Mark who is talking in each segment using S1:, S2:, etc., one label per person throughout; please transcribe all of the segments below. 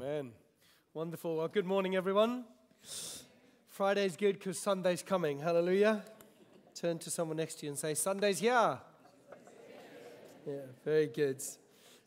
S1: Amen. Wonderful. Well, good morning, everyone. Friday's good because Sunday's coming. Hallelujah. Turn to someone next to you and say, Sunday's here. Yeah, very good.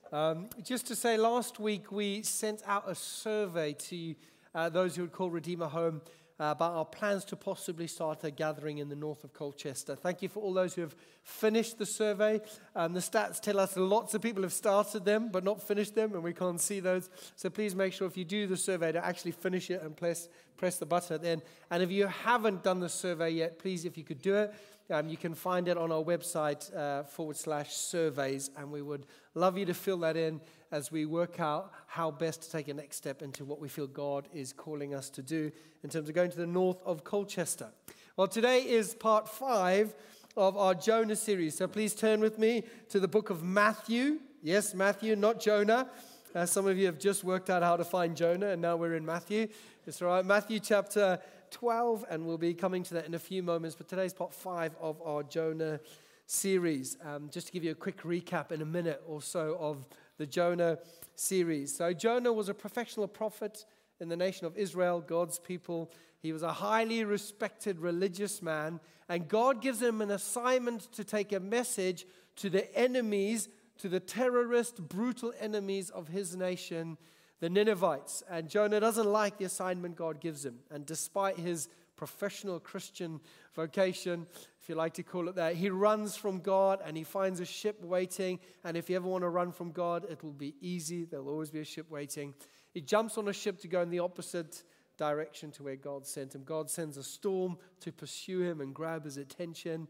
S1: Um, just to say, last week we sent out a survey to uh, those who would call Redeemer home uh, about our plans to possibly start a gathering in the north of Colchester. Thank you for all those who have finished the survey. Um, the stats tell us lots of people have started them but not finished them, and we can't see those. So please make sure if you do the survey to actually finish it and press, press the button at the end. And if you haven't done the survey yet, please, if you could do it, um, you can find it on our website uh, forward slash surveys, and we would love you to fill that in as we work out how best to take a next step into what we feel God is calling us to do in terms of going to the north of Colchester. Well, today is part five of our Jonah series. So please turn with me to the book of Matthew. Yes, Matthew, not Jonah. Uh, some of you have just worked out how to find Jonah, and now we're in Matthew. It's all right. Matthew chapter 12, and we'll be coming to that in a few moments. But today's part five of our Jonah series. Um, just to give you a quick recap in a minute or so of the Jonah series. So, Jonah was a professional prophet in the nation of Israel, God's people. He was a highly respected religious man, and God gives him an assignment to take a message to the enemies, to the terrorist, brutal enemies of his nation the Ninevites. And Jonah doesn't like the assignment God gives him. And despite his professional Christian vocation, if you like to call it that, he runs from God and he finds a ship waiting. And if you ever want to run from God, it will be easy. There'll always be a ship waiting. He jumps on a ship to go in the opposite direction to where God sent him. God sends a storm to pursue him and grab his attention.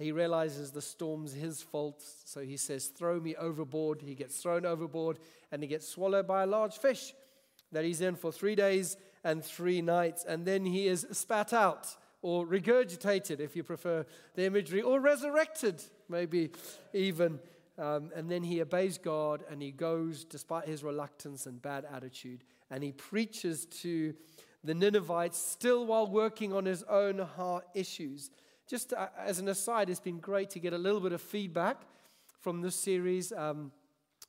S1: He realizes the storm's his fault, so he says, Throw me overboard. He gets thrown overboard and he gets swallowed by a large fish that he's in for three days and three nights. And then he is spat out or regurgitated, if you prefer the imagery, or resurrected, maybe even. Um, and then he obeys God and he goes, despite his reluctance and bad attitude, and he preaches to the Ninevites still while working on his own heart issues. Just uh, as an aside, it's been great to get a little bit of feedback from this series. Um,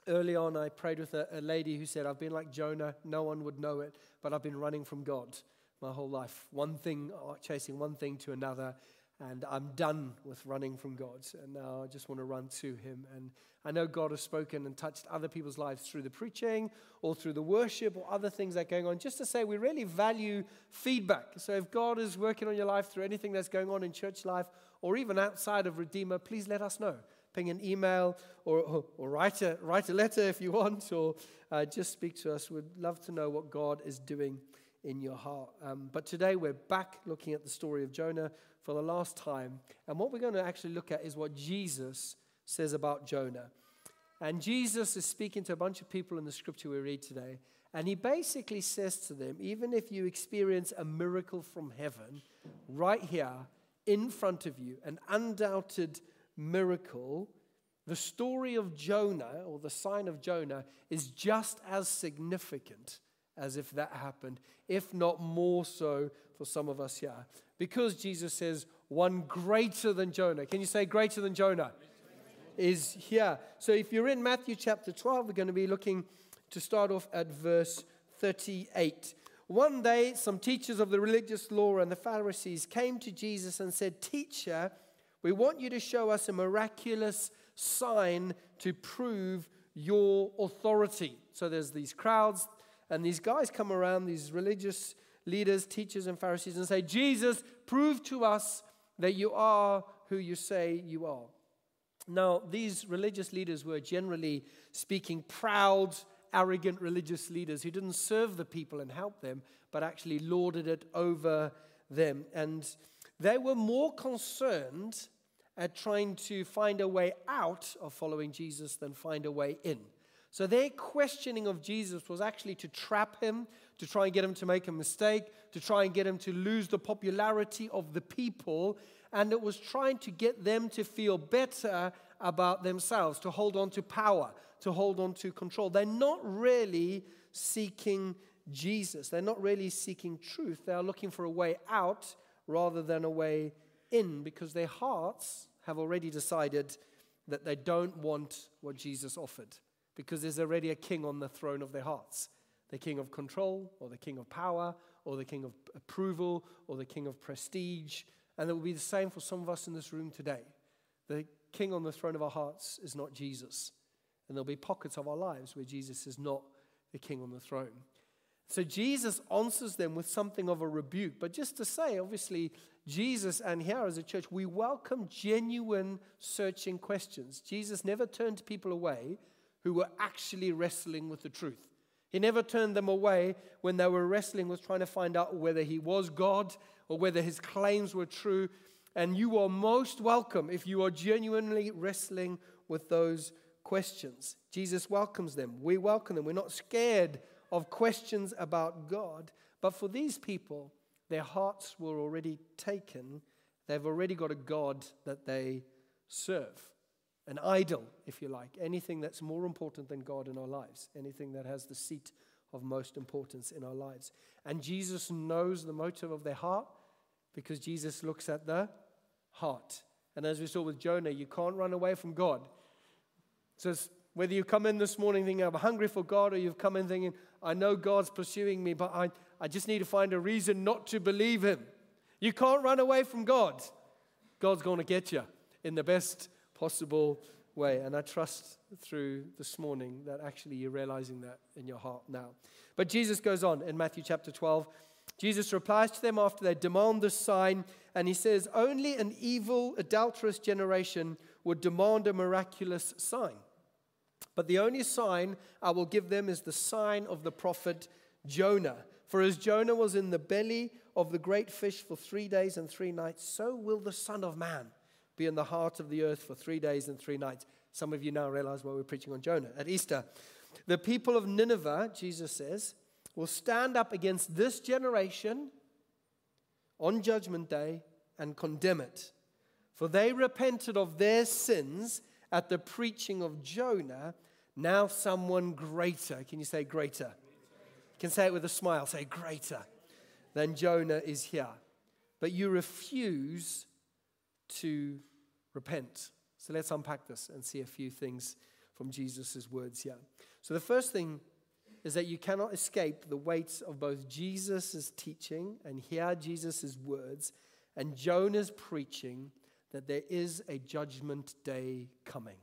S1: early on, I prayed with a, a lady who said, I've been like Jonah, no one would know it, but I've been running from God my whole life. One thing, uh, chasing one thing to another, and I'm done with running from God. And now I just want to run to Him. And I know God has spoken and touched other people's lives through the preaching or through the worship or other things that are going on. Just to say, we really value feedback. So if God is working on your life through anything that's going on in church life or even outside of Redeemer, please let us know. Ping an email or, or, or write, a, write a letter if you want, or uh, just speak to us. We'd love to know what God is doing in your heart. Um, but today we're back looking at the story of Jonah for the last time. And what we're going to actually look at is what Jesus says about Jonah. And Jesus is speaking to a bunch of people in the scripture we read today. And he basically says to them, even if you experience a miracle from heaven right here in front of you, an undoubted miracle, the story of Jonah or the sign of Jonah is just as significant as if that happened, if not more so for some of us here. Because Jesus says, one greater than Jonah. Can you say greater than Jonah? Is here. So if you're in Matthew chapter 12, we're going to be looking to start off at verse 38. One day, some teachers of the religious law and the Pharisees came to Jesus and said, Teacher, we want you to show us a miraculous sign to prove your authority. So there's these crowds, and these guys come around, these religious leaders, teachers, and Pharisees, and say, Jesus, prove to us that you are who you say you are. Now, these religious leaders were generally speaking proud, arrogant religious leaders who didn't serve the people and help them, but actually lorded it over them. And they were more concerned at trying to find a way out of following Jesus than find a way in. So their questioning of Jesus was actually to trap him, to try and get him to make a mistake, to try and get him to lose the popularity of the people, and it was trying to get them to feel better about themselves, to hold on to power, to hold on to control. They're not really seeking Jesus. They're not really seeking truth. They are looking for a way out rather than a way in because their hearts have already decided that they don't want what Jesus offered because there's already a king on the throne of their hearts. the king of control, or the king of power, or the king of approval, or the king of prestige. And it will be the same for some of us in this room today. The king on the throne of our hearts is not Jesus. And there'll be pockets of our lives where Jesus is not the king on the throne. So Jesus answers them with something of a rebuke. But just to say, obviously, Jesus and here as a church, we welcome genuine searching questions. Jesus never turned people away who were actually wrestling with the truth. He never turned them away when they were wrestling with trying to find out whether he was God or whether his claims were true. And you are most welcome if you are genuinely wrestling with those questions. Jesus welcomes them. We welcome them. We're not scared of questions about God. But for these people, their hearts were already taken. They've already got a God that they serve, an idol, if you like, anything that's more important than God in our lives, anything that has the seat of most importance in our lives. And Jesus knows the motive of their heart because Jesus looks at the heart. And as we saw with Jonah, you can't run away from God. So whether you come in this morning thinking, I'm hungry for God, or you've come in thinking, I know God's pursuing me, but I, I just need to find a reason not to believe Him. You can't run away from God. God's going to get you in the best possible way. And I trust through this morning that actually you're realizing that in your heart now. But Jesus goes on in Matthew chapter 12. Jesus replies to them after they demand this sign, and he says, Only an evil, adulterous generation would demand a miraculous sign. But the only sign I will give them is the sign of the prophet Jonah. For as Jonah was in the belly of the great fish for three days and three nights, so will the Son of Man be in the heart of the earth for three days and three nights. Some of you now realize why we're preaching on Jonah at Easter. The people of Nineveh, Jesus says, will stand up against this generation on Judgment Day and condemn it. For they repented of their sins at the preaching of Jonah, now someone greater. Can you say greater? You can say it with a smile. Say greater than Jonah is here. But you refuse to repent. So let's unpack this and see a few things from Jesus' words here. So the first thing is that you cannot escape the weights of both Jesus' teaching and hear Jesus' words and Jonah's preaching that there is a judgment day coming.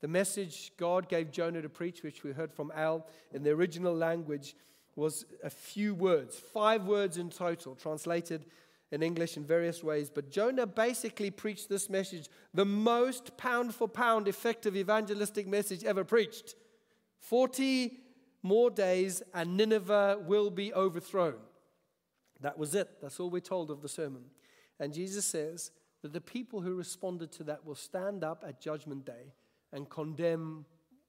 S1: The message God gave Jonah to preach, which we heard from Al in the original language, was a few words, five words in total, translated in English in various ways. But Jonah basically preached this message, the most pound for pound effective evangelistic message ever preached. 40 more days, and Nineveh will be overthrown. That was it. That's all we're told of the sermon. And Jesus says, that the people who responded to that will stand up at Judgment Day and condemn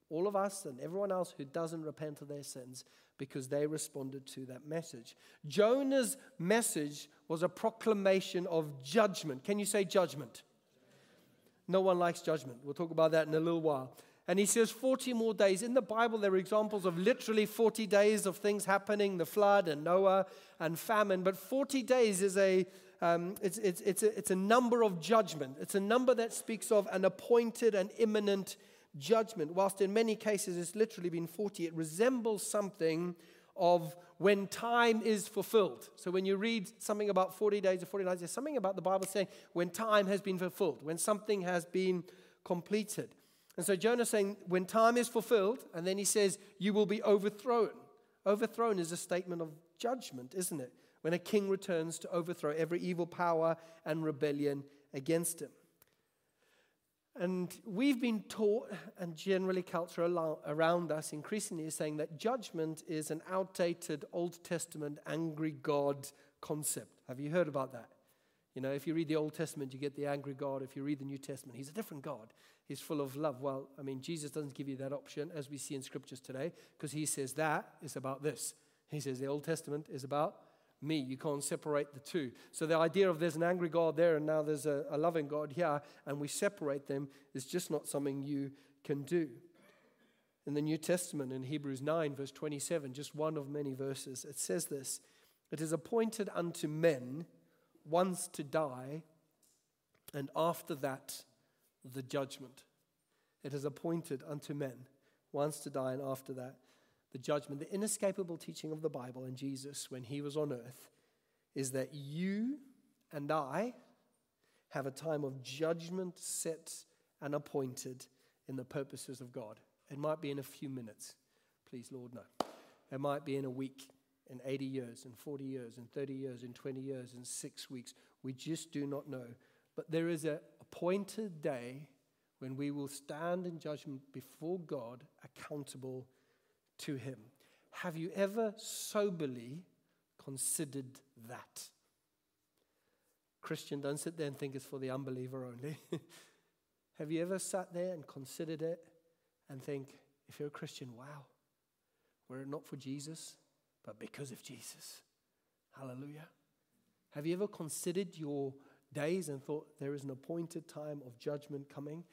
S1: all of us and everyone else who doesn't repent of their sins because they responded to that message. Jonah's message was a proclamation of judgment. Can you say judgment? No one likes judgment. We'll talk about that in a little while. And he says 40 more days. In the Bible, there are examples of literally 40 days of things happening the flood and Noah and famine. But 40 days is a um, it's, it's, it's, a, it's a number of judgment. It's a number that speaks of an appointed and imminent judgment. Whilst in many cases it's literally been 40, it resembles something of when time is fulfilled. So when you read something about 40 days or 40 nights, there's something about the Bible saying when time has been fulfilled, when something has been completed. And so Jonah's saying, when time is fulfilled, and then he says, you will be overthrown. Overthrown is a statement of judgment, isn't it? When a king returns to overthrow every evil power and rebellion against him. And we've been taught, and generally culture around us increasingly is saying that judgment is an outdated Old Testament angry God concept. Have you heard about that? You know, if you read the Old Testament, you get the angry God. If you read the New Testament, he's a different God. He's full of love. Well, I mean, Jesus doesn't give you that option, as we see in scriptures today, because he says that is about this. He says the Old Testament is about me. You can't separate the two. So the idea of there's an angry God there and now there's a, a loving God here, and we separate them is just not something you can do. In the New Testament, in Hebrews 9, verse 27, just one of many verses, it says this It is appointed unto men once to die, and after that, the judgment. It is appointed unto men once to die, and after that, the judgment, the inescapable teaching of the Bible and Jesus when he was on earth is that you and I have a time of judgment set and appointed in the purposes of God. It might be in a few minutes. Please, Lord, no. It might be in a week, in 80 years, in 40 years, in 30 years, in 20 years, in six weeks. We just do not know. But there is an appointed day when we will stand in judgment before God, accountable to Him. Have you ever soberly considered that? Christian, don't sit there and think it's for the unbeliever only. Have you ever sat there and considered it and think, if you're a Christian, wow, were it not for Jesus, but because of Jesus? Hallelujah. Have you ever considered your days and thought there is an appointed time of judgment coming?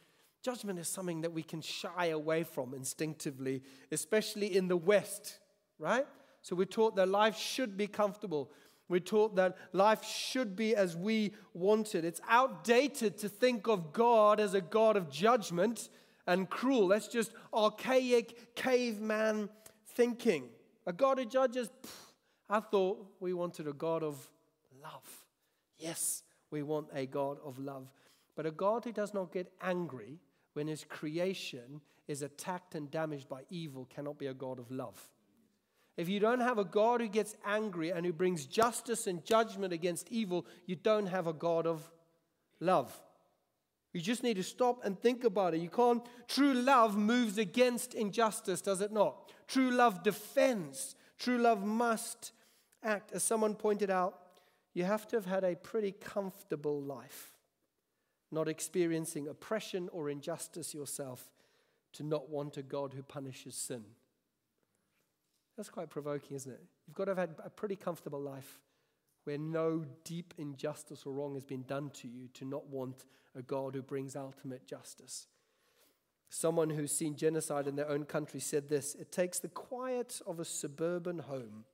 S1: Judgment is something that we can shy away from instinctively, especially in the West, right? So we're taught that life should be comfortable. We're taught that life should be as we want it. It's outdated to think of God as a God of judgment and cruel. That's just archaic caveman thinking. A God who judges, pff, I thought we wanted a God of love. Yes, we want a God of love. But a God who does not get angry when his creation is attacked and damaged by evil cannot be a God of love. If you don't have a God who gets angry and who brings justice and judgment against evil, you don't have a God of love. You just need to stop and think about it. You can't, true love moves against injustice, does it not? True love defends. True love must act. As someone pointed out, you have to have had a pretty comfortable life, not experiencing oppression or injustice yourself, to not want a God who punishes sin. That's quite provoking, isn't it? You've got to have had a pretty comfortable life where no deep injustice or wrong has been done to you to not want a God who brings ultimate justice. Someone who's seen genocide in their own country said this It takes the quiet of a suburban home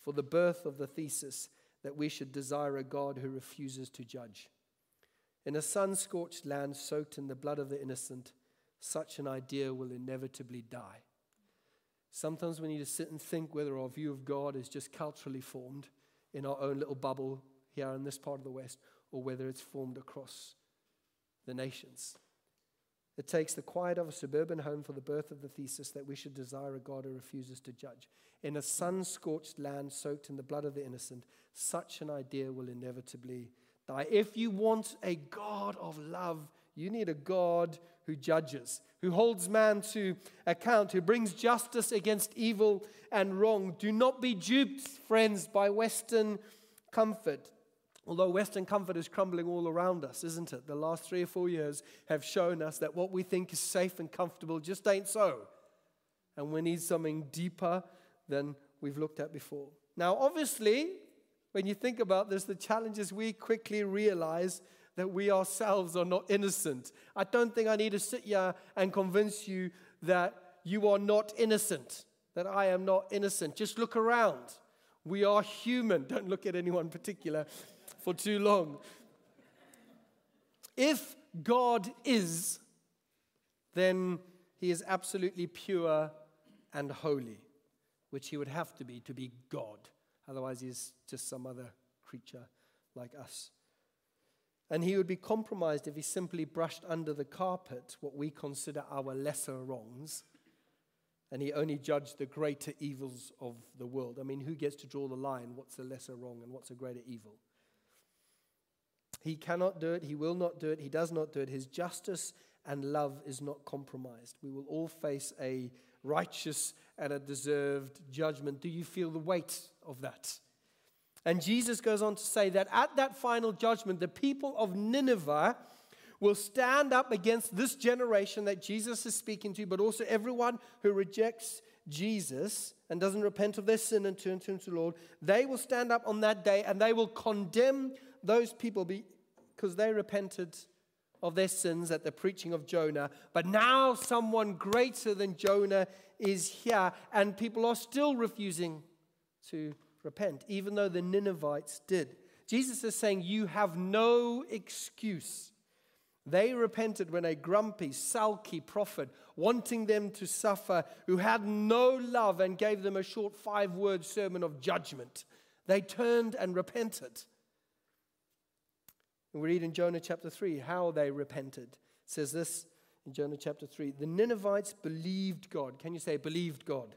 S1: for the birth of the thesis that we should desire a God who refuses to judge. In a sun scorched land soaked in the blood of the innocent, such an idea will inevitably die. Sometimes we need to sit and think whether our view of God is just culturally formed in our own little bubble here in this part of the West or whether it's formed across the nations. It takes the quiet of a suburban home for the birth of the thesis that we should desire a God who refuses to judge. In a sun scorched land soaked in the blood of the innocent, such an idea will inevitably If you want a God of love, you need a God who judges, who holds man to account, who brings justice against evil and wrong. Do not be duped, friends, by Western comfort. Although Western comfort is crumbling all around us, isn't it? The last three or four years have shown us that what we think is safe and comfortable just ain't so. And we need something deeper than we've looked at before. Now, obviously, when you think about this, the challenge is we quickly realize that we ourselves are not innocent. I don't think I need to sit here and convince you that you are not innocent, that I am not innocent. Just look around. We are human. Don't look at anyone particular for too long. If God is, then he is absolutely pure and holy, which he would have to be to be God. Otherwise, he's just some other creature like us. And he would be compromised if he simply brushed under the carpet what we consider our lesser wrongs and he only judged the greater evils of the world. I mean, who gets to draw the line? What's a lesser wrong and what's a greater evil? He cannot do it. He will not do it. He does not do it. His justice and love is not compromised. We will all face a righteous and a deserved judgment. Do you feel the weight of that? And Jesus goes on to say that at that final judgment, the people of Nineveh will stand up against this generation that Jesus is speaking to, but also everyone who rejects Jesus and doesn't repent of their sin and turn to the Lord. They will stand up on that day and they will condemn those people because they repented of their sins at the preaching of Jonah. But now someone greater than Jonah is here, and people are still refusing to repent, even though the Ninevites did. Jesus is saying, You have no excuse. They repented when a grumpy, sulky prophet, wanting them to suffer, who had no love and gave them a short five word sermon of judgment, they turned and repented. We read in Jonah chapter 3 how they repented. It says this in Jonah chapter 3 The Ninevites believed God. Can you say, believed God?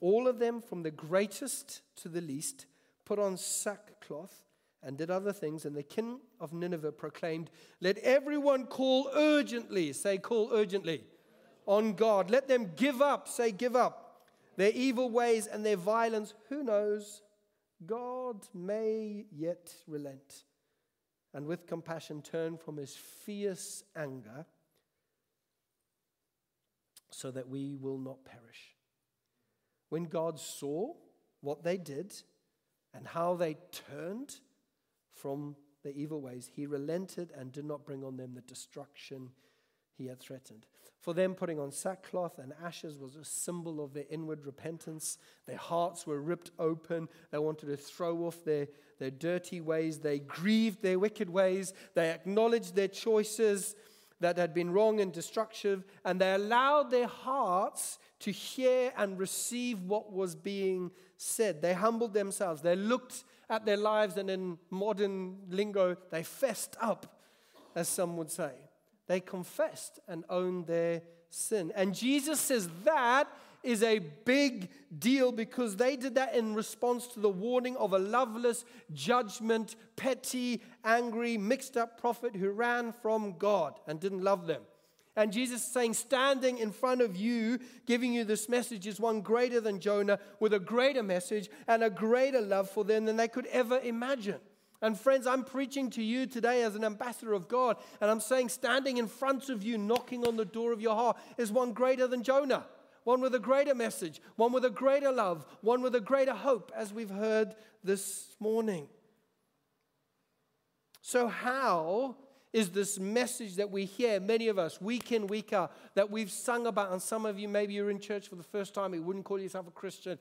S1: All of them, from the greatest to the least, put on sackcloth and did other things. And the king of Nineveh proclaimed, Let everyone call urgently, say, call urgently, on God. Let them give up, say, give up, their evil ways and their violence. Who knows? God may yet relent and with compassion turn from his fierce anger so that we will not perish. When God saw what they did and how they turned, from their evil ways, he relented and did not bring on them the destruction he had threatened. For them, putting on sackcloth and ashes was a symbol of their inward repentance. Their hearts were ripped open. They wanted to throw off their, their dirty ways. They grieved their wicked ways. They acknowledged their choices that had been wrong and destructive. And they allowed their hearts to hear and receive what was being said. They humbled themselves. They looked at their lives, and in modern lingo, they fessed up, as some would say. They confessed and owned their sin. And Jesus says that is a big deal because they did that in response to the warning of a loveless, judgment, petty, angry, mixed up prophet who ran from God and didn't love them. And Jesus is saying, standing in front of you, giving you this message, is one greater than Jonah, with a greater message and a greater love for them than they could ever imagine. And friends, I'm preaching to you today as an ambassador of God, and I'm saying, standing in front of you, knocking on the door of your heart, is one greater than Jonah, one with a greater message, one with a greater love, one with a greater hope, as we've heard this morning. So, how is this message that we hear, many of us, week in, week out, that we've sung about. And some of you, maybe you're in church for the first time, you wouldn't call yourself a Christian.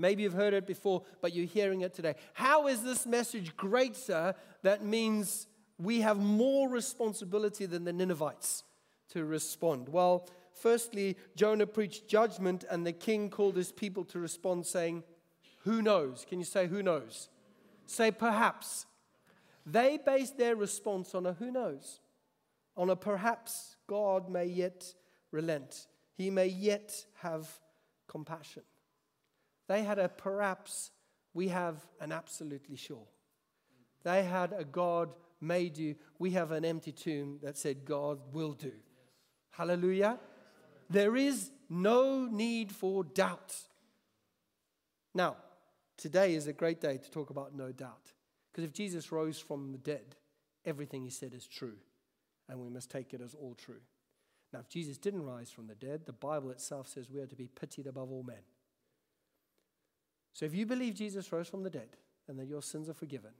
S1: Maybe you've heard it before, but you're hearing it today. How is this message greater that means we have more responsibility than the Ninevites to respond? Well, firstly, Jonah preached judgment, and the king called his people to respond, saying, Who knows? Can you say, Who knows? Say, Perhaps. They based their response on a who knows, on a perhaps God may yet relent, He may yet have compassion. They had a perhaps, we have an absolutely sure. They had a God may do, we have an empty tomb that said God will do. Hallelujah. There is no need for doubt. Now, today is a great day to talk about no doubt. Because if Jesus rose from the dead, everything he said is true, and we must take it as all true. Now, if Jesus didn't rise from the dead, the Bible itself says we are to be pitied above all men. So if you believe Jesus rose from the dead and that your sins are forgiven,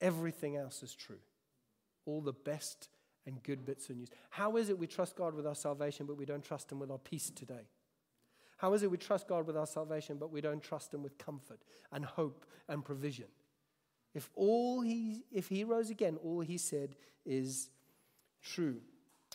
S1: everything else is true. All the best and good bits of news. How is it we trust God with our salvation, but we don't trust Him with our peace today? How is it we trust God with our salvation, but we don't trust Him with comfort and hope and provision? If all he, if he rose again, all he said is true.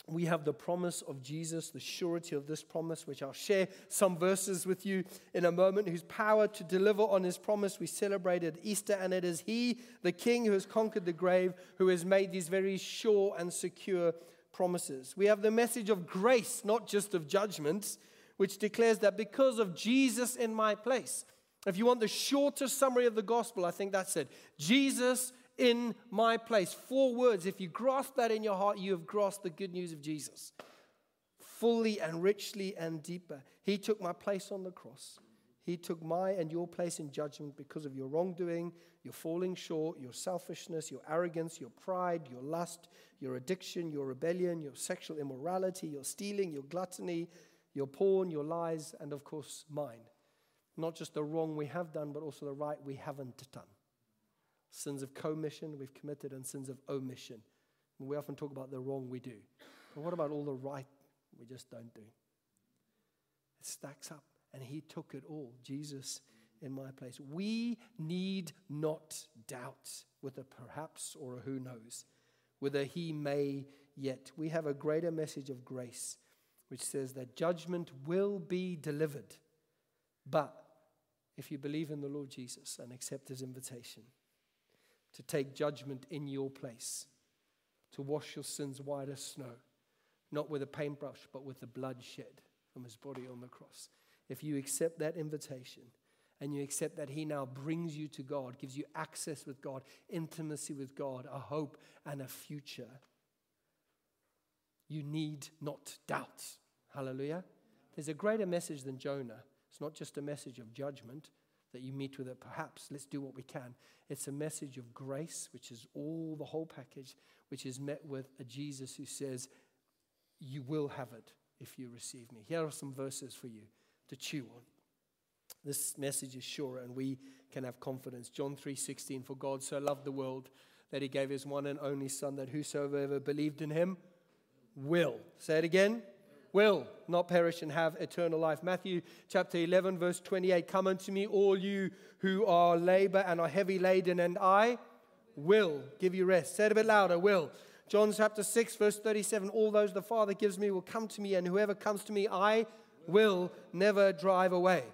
S1: We have the promise of Jesus, the surety of this promise, which I'll share some verses with you in a moment, whose power to deliver on his promise we celebrated Easter. And it is he, the King, who has conquered the grave, who has made these very sure and secure promises. We have the message of grace, not just of judgment which declares that because of Jesus in my place, if you want the shortest summary of the gospel, I think that's it. Jesus in my place. Four words. If you grasp that in your heart, you have grasped the good news of Jesus fully and richly and deeper. He took my place on the cross. He took my and your place in judgment because of your wrongdoing, your falling short, your selfishness, your arrogance, your pride, your lust, your addiction, your rebellion, your sexual immorality, your stealing, your gluttony, your porn, your lies, and of course, mine. Not just the wrong we have done, but also the right we haven't done. Sins of commission we've committed, and sins of omission. We often talk about the wrong we do. But what about all the right we just don't do? It stacks up, and He took it all. Jesus in my place. We need not doubt with a perhaps or a who knows, whether he may yet. We have a greater message of grace, which says that judgment will be delivered. But if you believe in the Lord Jesus and accept his invitation to take judgment in your place, to wash your sins white as snow, not with a paintbrush, but with the blood shed from his body on the cross. If you accept that invitation and you accept that he now brings you to God, gives you access with God, intimacy with God, a hope and a future, you need not doubt. Hallelujah. There's a greater message than Jonah. It's not just a message of judgment that you meet with it, perhaps, let's do what we can. It's a message of grace, which is all the whole package, which is met with a Jesus who says, You will have it if you receive me. Here are some verses for you to chew on. This message is sure, and we can have confidence. John 3:16, for God so loved the world that he gave his one and only Son, that whosoever believed in him will. Say it again will not perish and have eternal life. Matthew chapter 11, verse 28 Come unto me, all you who are labor and are heavy laden, and I will give you rest. Say it a bit louder, will. John chapter 6, verse 37 All those the Father gives me will come to me, and whoever comes to me, I will never drive away.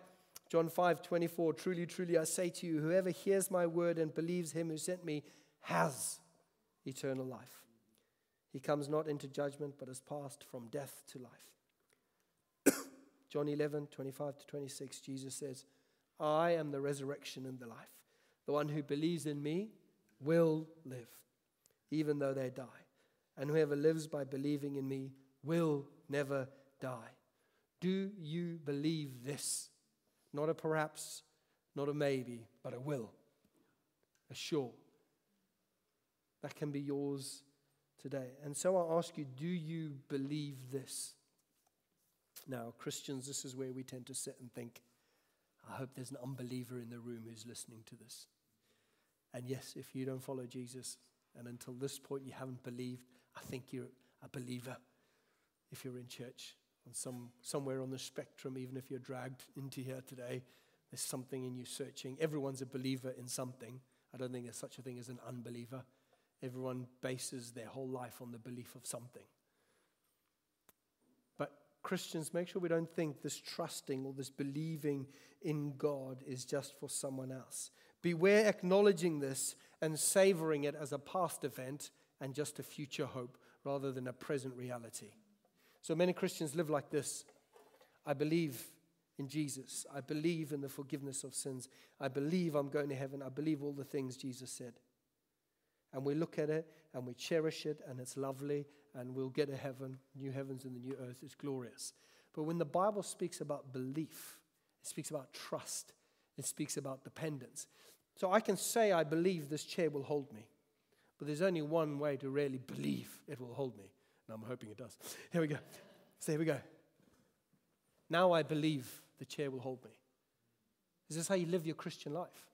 S1: John 5, 24 Truly, truly, I say to you, whoever hears my word and believes him who sent me has eternal life. He comes not into judgment, but has passed from death to life. John 11, 25 to 26, Jesus says, I am the resurrection and the life. The one who believes in me will live, even though they die. And whoever lives by believing in me will never die. Do you believe this? Not a perhaps, not a maybe, but a will, a sure. That can be yours today. And so I ask you, do you believe this? Now, Christians, this is where we tend to sit and think, I hope there's an unbeliever in the room who's listening to this. And yes, if you don't follow Jesus, and until this point you haven't believed, I think you're a believer if you're in church. On some, somewhere on the spectrum, even if you're dragged into here today, there's something in you searching. Everyone's a believer in something. I don't think there's such a thing as an unbeliever. Everyone bases their whole life on the belief of something. But Christians, make sure we don't think this trusting or this believing in God is just for someone else. Beware acknowledging this and savoring it as a past event and just a future hope rather than a present reality. So many Christians live like this I believe in Jesus. I believe in the forgiveness of sins. I believe I'm going to heaven. I believe all the things Jesus said and we look at it and we cherish it and it's lovely and we'll get to heaven, new heavens and the new earth. It's glorious. But when the Bible speaks about belief, it speaks about trust, it speaks about dependence. So I can say I believe this chair will hold me, but there's only one way to really believe it will hold me. And I'm hoping it does. Here we go. So here we go. Now I believe the chair will hold me. Is this how you live your Christian life?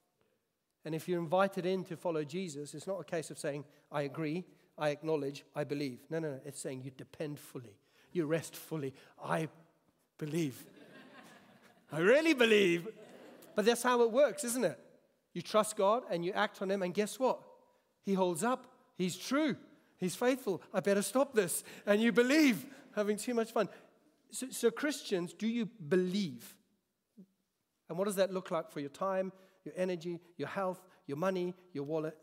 S1: And if you're invited in to follow Jesus, it's not a case of saying, I agree, I acknowledge, I believe. No, no, no. It's saying you depend fully, you rest fully. I believe. I really believe. But that's how it works, isn't it? You trust God and you act on Him, and guess what? He holds up. He's true. He's faithful. I better stop this. And you believe, having too much fun. So, so Christians, do you believe? And what does that look like for your time, your energy, your health, your money, your wallet,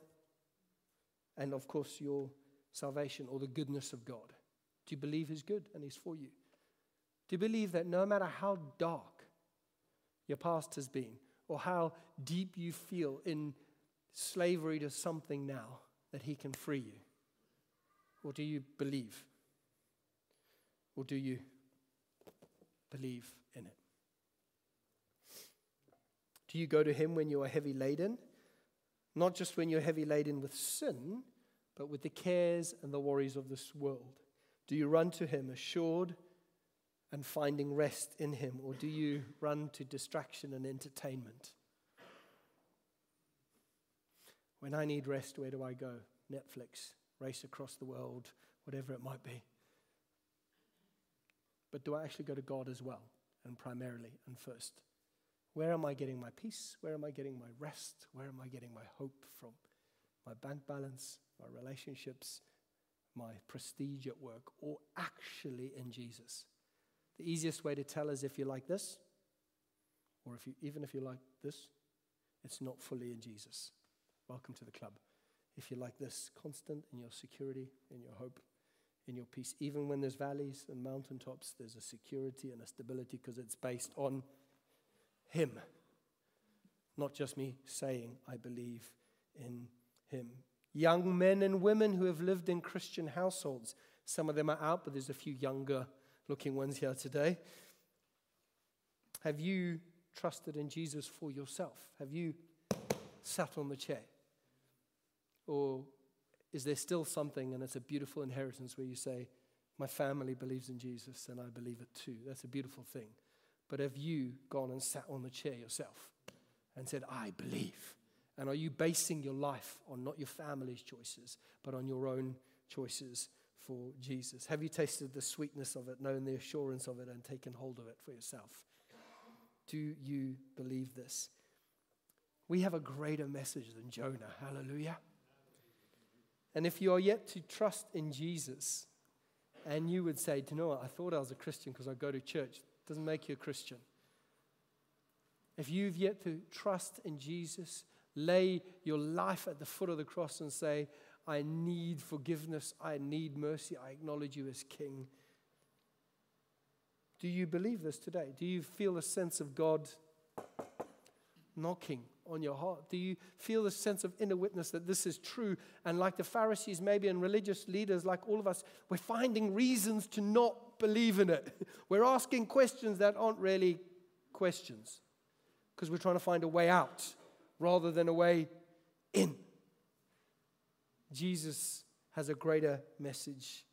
S1: and of course, your salvation or the goodness of God. Do you believe He's good and He's for you? Do you believe that no matter how dark your past has been or how deep you feel in slavery to something now, that He can free you? Or do you believe? Or do you believe in it? Do you go to Him when you are heavy laden? Not just when you're heavy laden with sin, but with the cares and the worries of this world. Do you run to Him assured and finding rest in Him, or do you run to distraction and entertainment? When I need rest, where do I go? Netflix, race across the world, whatever it might be. But do I actually go to God as well, and primarily and first? Where am I getting my peace? Where am I getting my rest? Where am I getting my hope from? My bank balance, my relationships, my prestige at work, or actually in Jesus? The easiest way to tell is if you're like this, or if you, even if you're like this, it's not fully in Jesus. Welcome to the club. If you're like this, constant in your security, in your hope, in your peace, even when there's valleys and mountaintops, there's a security and a stability because it's based on Him. Not just me saying, I believe in Him. Young men and women who have lived in Christian households, some of them are out, but there's a few younger looking ones here today. Have you trusted in Jesus for yourself? Have you sat on the chair? Or is there still something, and it's a beautiful inheritance where you say, My family believes in Jesus and I believe it too? That's a beautiful thing. But have you gone and sat on the chair yourself and said, I believe? And are you basing your life on not your family's choices, but on your own choices for Jesus? Have you tasted the sweetness of it, known the assurance of it, and taken hold of it for yourself? Do you believe this? We have a greater message than Jonah. Hallelujah. And if you are yet to trust in Jesus, and you would say, Do you know what? I thought I was a Christian because I go to church, doesn't make you a Christian. If you've yet to trust in Jesus, lay your life at the foot of the cross and say, I need forgiveness, I need mercy, I acknowledge you as King. Do you believe this today? Do you feel a sense of God knocking on your heart? Do you feel a sense of inner witness that this is true? And like the Pharisees, maybe, and religious leaders like all of us, we're finding reasons to not believe in it. We're asking questions that aren't really questions because we're trying to find a way out rather than a way in. Jesus has a greater message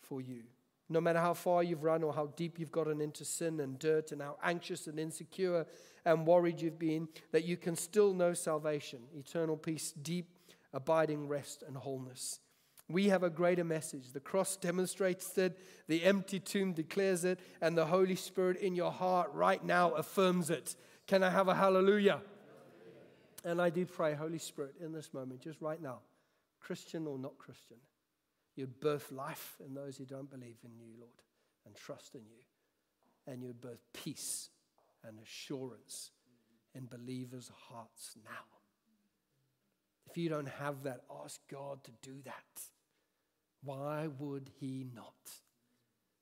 S1: for you. No matter how far you've run or how deep you've gotten into sin and dirt and how anxious and insecure and worried you've been, that you can still know salvation, eternal peace, deep, abiding rest and wholeness. We have a greater message. The cross demonstrates it, the empty tomb declares it, and the Holy Spirit in your heart right now affirms it. Can I have a hallelujah? And I do pray, Holy Spirit, in this moment, just right now, Christian or not Christian, you'd birth life in those who don't believe in you, Lord, and trust in you. And you'd birth peace and assurance in believers' hearts now. If you don't have that, ask God to do that. Why would He not?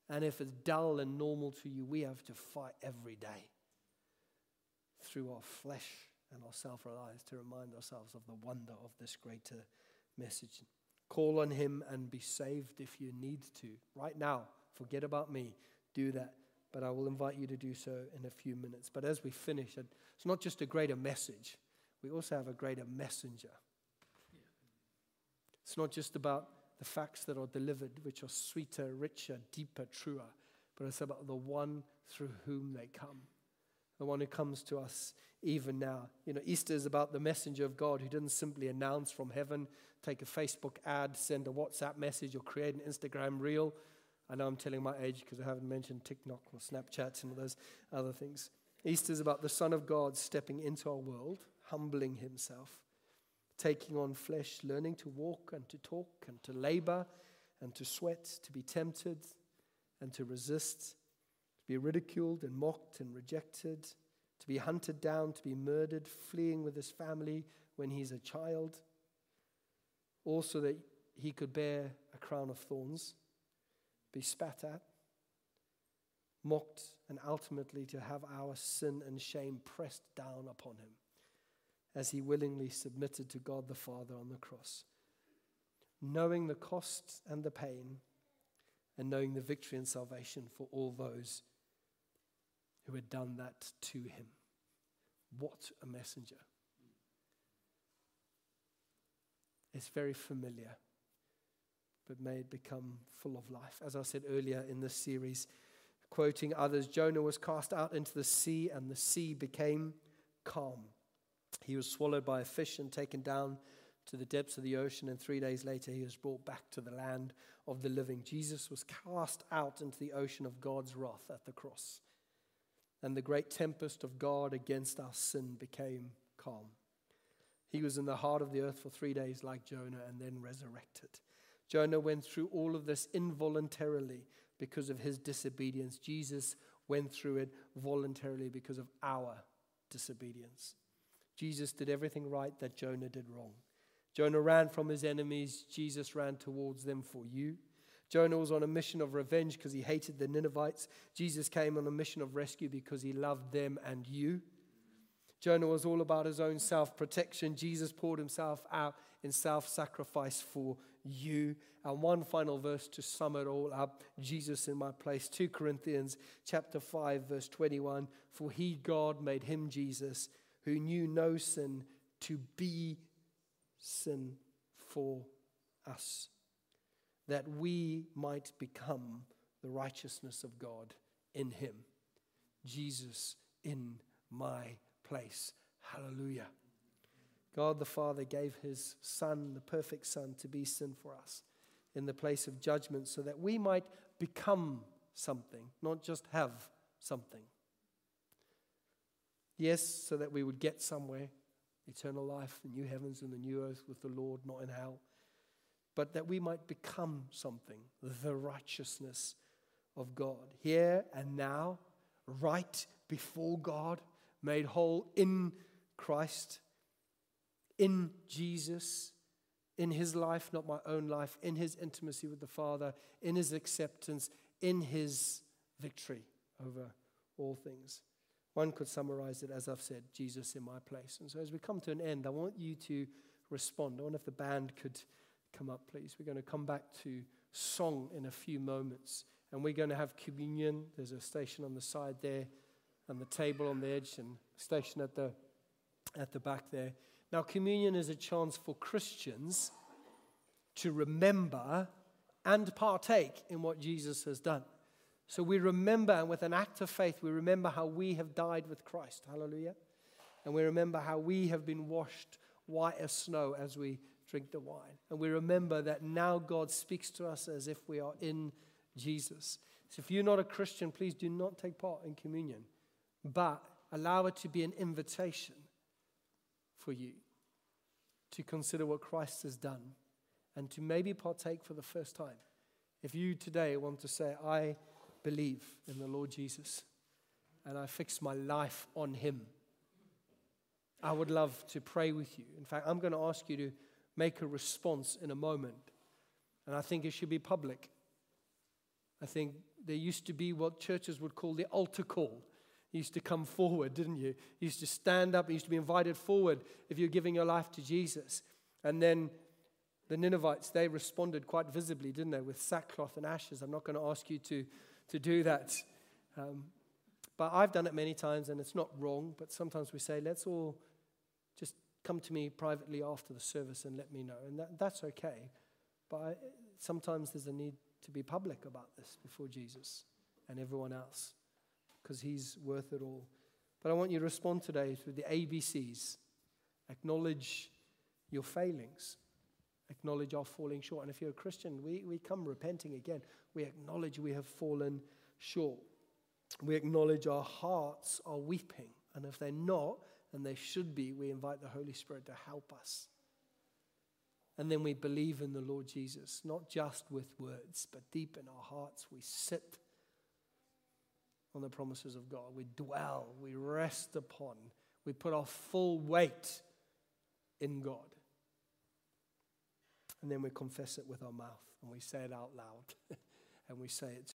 S1: And if it's dull and normal to you, we have to fight every day through our flesh and our self reliance to remind ourselves of the wonder of this greater message. Call on Him and be saved if you need to. Right now, forget about me. Do that but I will invite you to do so in a few minutes. But as we finish, it's not just a greater message, we also have a greater messenger. It's not just about the facts that are delivered, which are sweeter, richer, deeper, truer, but it's about the one through whom they come, the one who comes to us even now. You know, Easter is about the messenger of God who didn't simply announce from heaven, take a Facebook ad, send a WhatsApp message, or create an Instagram reel. I know I'm telling my age because I haven't mentioned TikTok or Snapchat and all those other things. Easter is about the Son of God stepping into our world, humbling himself, taking on flesh, learning to walk and to talk and to labor and to sweat, to be tempted and to resist, to be ridiculed and mocked and rejected, to be hunted down, to be murdered, fleeing with his family when he's a child, also that he could bear a crown of thorns be spat at, mocked, and ultimately to have our sin and shame pressed down upon him as he willingly submitted to God the Father on the cross. Knowing the cost and the pain, and knowing the victory and salvation for all those who had done that to him. What a messenger! It's very familiar but may it become full of life. As I said earlier in this series, quoting others, Jonah was cast out into the sea, and the sea became calm. He was swallowed by a fish and taken down to the depths of the ocean, and three days later he was brought back to the land of the living. Jesus was cast out into the ocean of God's wrath at the cross. And the great tempest of God against our sin became calm. He was in the heart of the earth for three days, like Jonah, and then resurrected. Jonah went through all of this involuntarily because of his disobedience. Jesus went through it voluntarily because of our disobedience. Jesus did everything right that Jonah did wrong. Jonah ran from his enemies, Jesus ran towards them for you. Jonah was on a mission of revenge because he hated the Ninevites. Jesus came on a mission of rescue because he loved them and you. Jonah was all about his own self protection. Jesus poured himself out in self sacrifice for you. And one final verse to sum it all up Jesus in my place. 2 Corinthians chapter 5 verse 21 for he God made him Jesus who knew no sin to be sin for us that we might become the righteousness of God in him. Jesus in my place. Hallelujah. God the Father gave his Son, the perfect Son, to be sin for us in the place of judgment so that we might become something, not just have something. Yes, so that we would get somewhere, eternal life, the new heavens and the new earth with the Lord, not in hell, but that we might become something, the righteousness of God. Here and now, right before God, made whole in Christ in Jesus, in his life, not my own life, in his intimacy with the Father, in his acceptance, in his victory over all things. One could summarize it as I've said, Jesus in my place. And so as we come to an end, I want you to respond. I wonder if the band could come up, please. We're going to come back to song in a few moments. And we're going to have communion. There's a station on the side there, and the table on the edge, and station at the at the back there. Now, communion is a chance for Christians to remember and partake in what Jesus has done. So we remember, and with an act of faith, we remember how we have died with Christ. Hallelujah. And we remember how we have been washed white as snow as we drink the wine. And we remember that now God speaks to us as if we are in Jesus. So if you're not a Christian, please do not take part in communion, but allow it to be an invitation for you to consider what Christ has done and to maybe partake for the first time. If you today want to say, I believe in the Lord Jesus and I fix my life on him, I would love to pray with you. In fact, I'm going to ask you to make a response in a moment. And I think it should be public. I think there used to be what churches would call the altar call. You used to come forward, didn't you? You used to stand up, you used to be invited forward if you're giving your life to Jesus. And then the Ninevites, they responded quite visibly, didn't they, with sackcloth and ashes. I'm not going to ask you to, to do that. Um, but I've done it many times and it's not wrong, but sometimes we say, let's all just come to me privately after the service and let me know. And that, that's okay. But I, sometimes there's a need to be public about this before Jesus and everyone else because He's worth it all. But I want you to respond today to the ABCs. Acknowledge your failings, acknowledge our falling short. And if you're a Christian, we, we come repenting again. We acknowledge we have fallen short. We acknowledge our hearts are weeping. And if they're not, and they should be, we invite the Holy Spirit to help us. And then we believe in the Lord Jesus, not just with words, but deep in our hearts. We sit on the promises of God. We dwell, we rest upon, we put our full weight in God. And then we confess it with our mouth and we say it out loud and we say it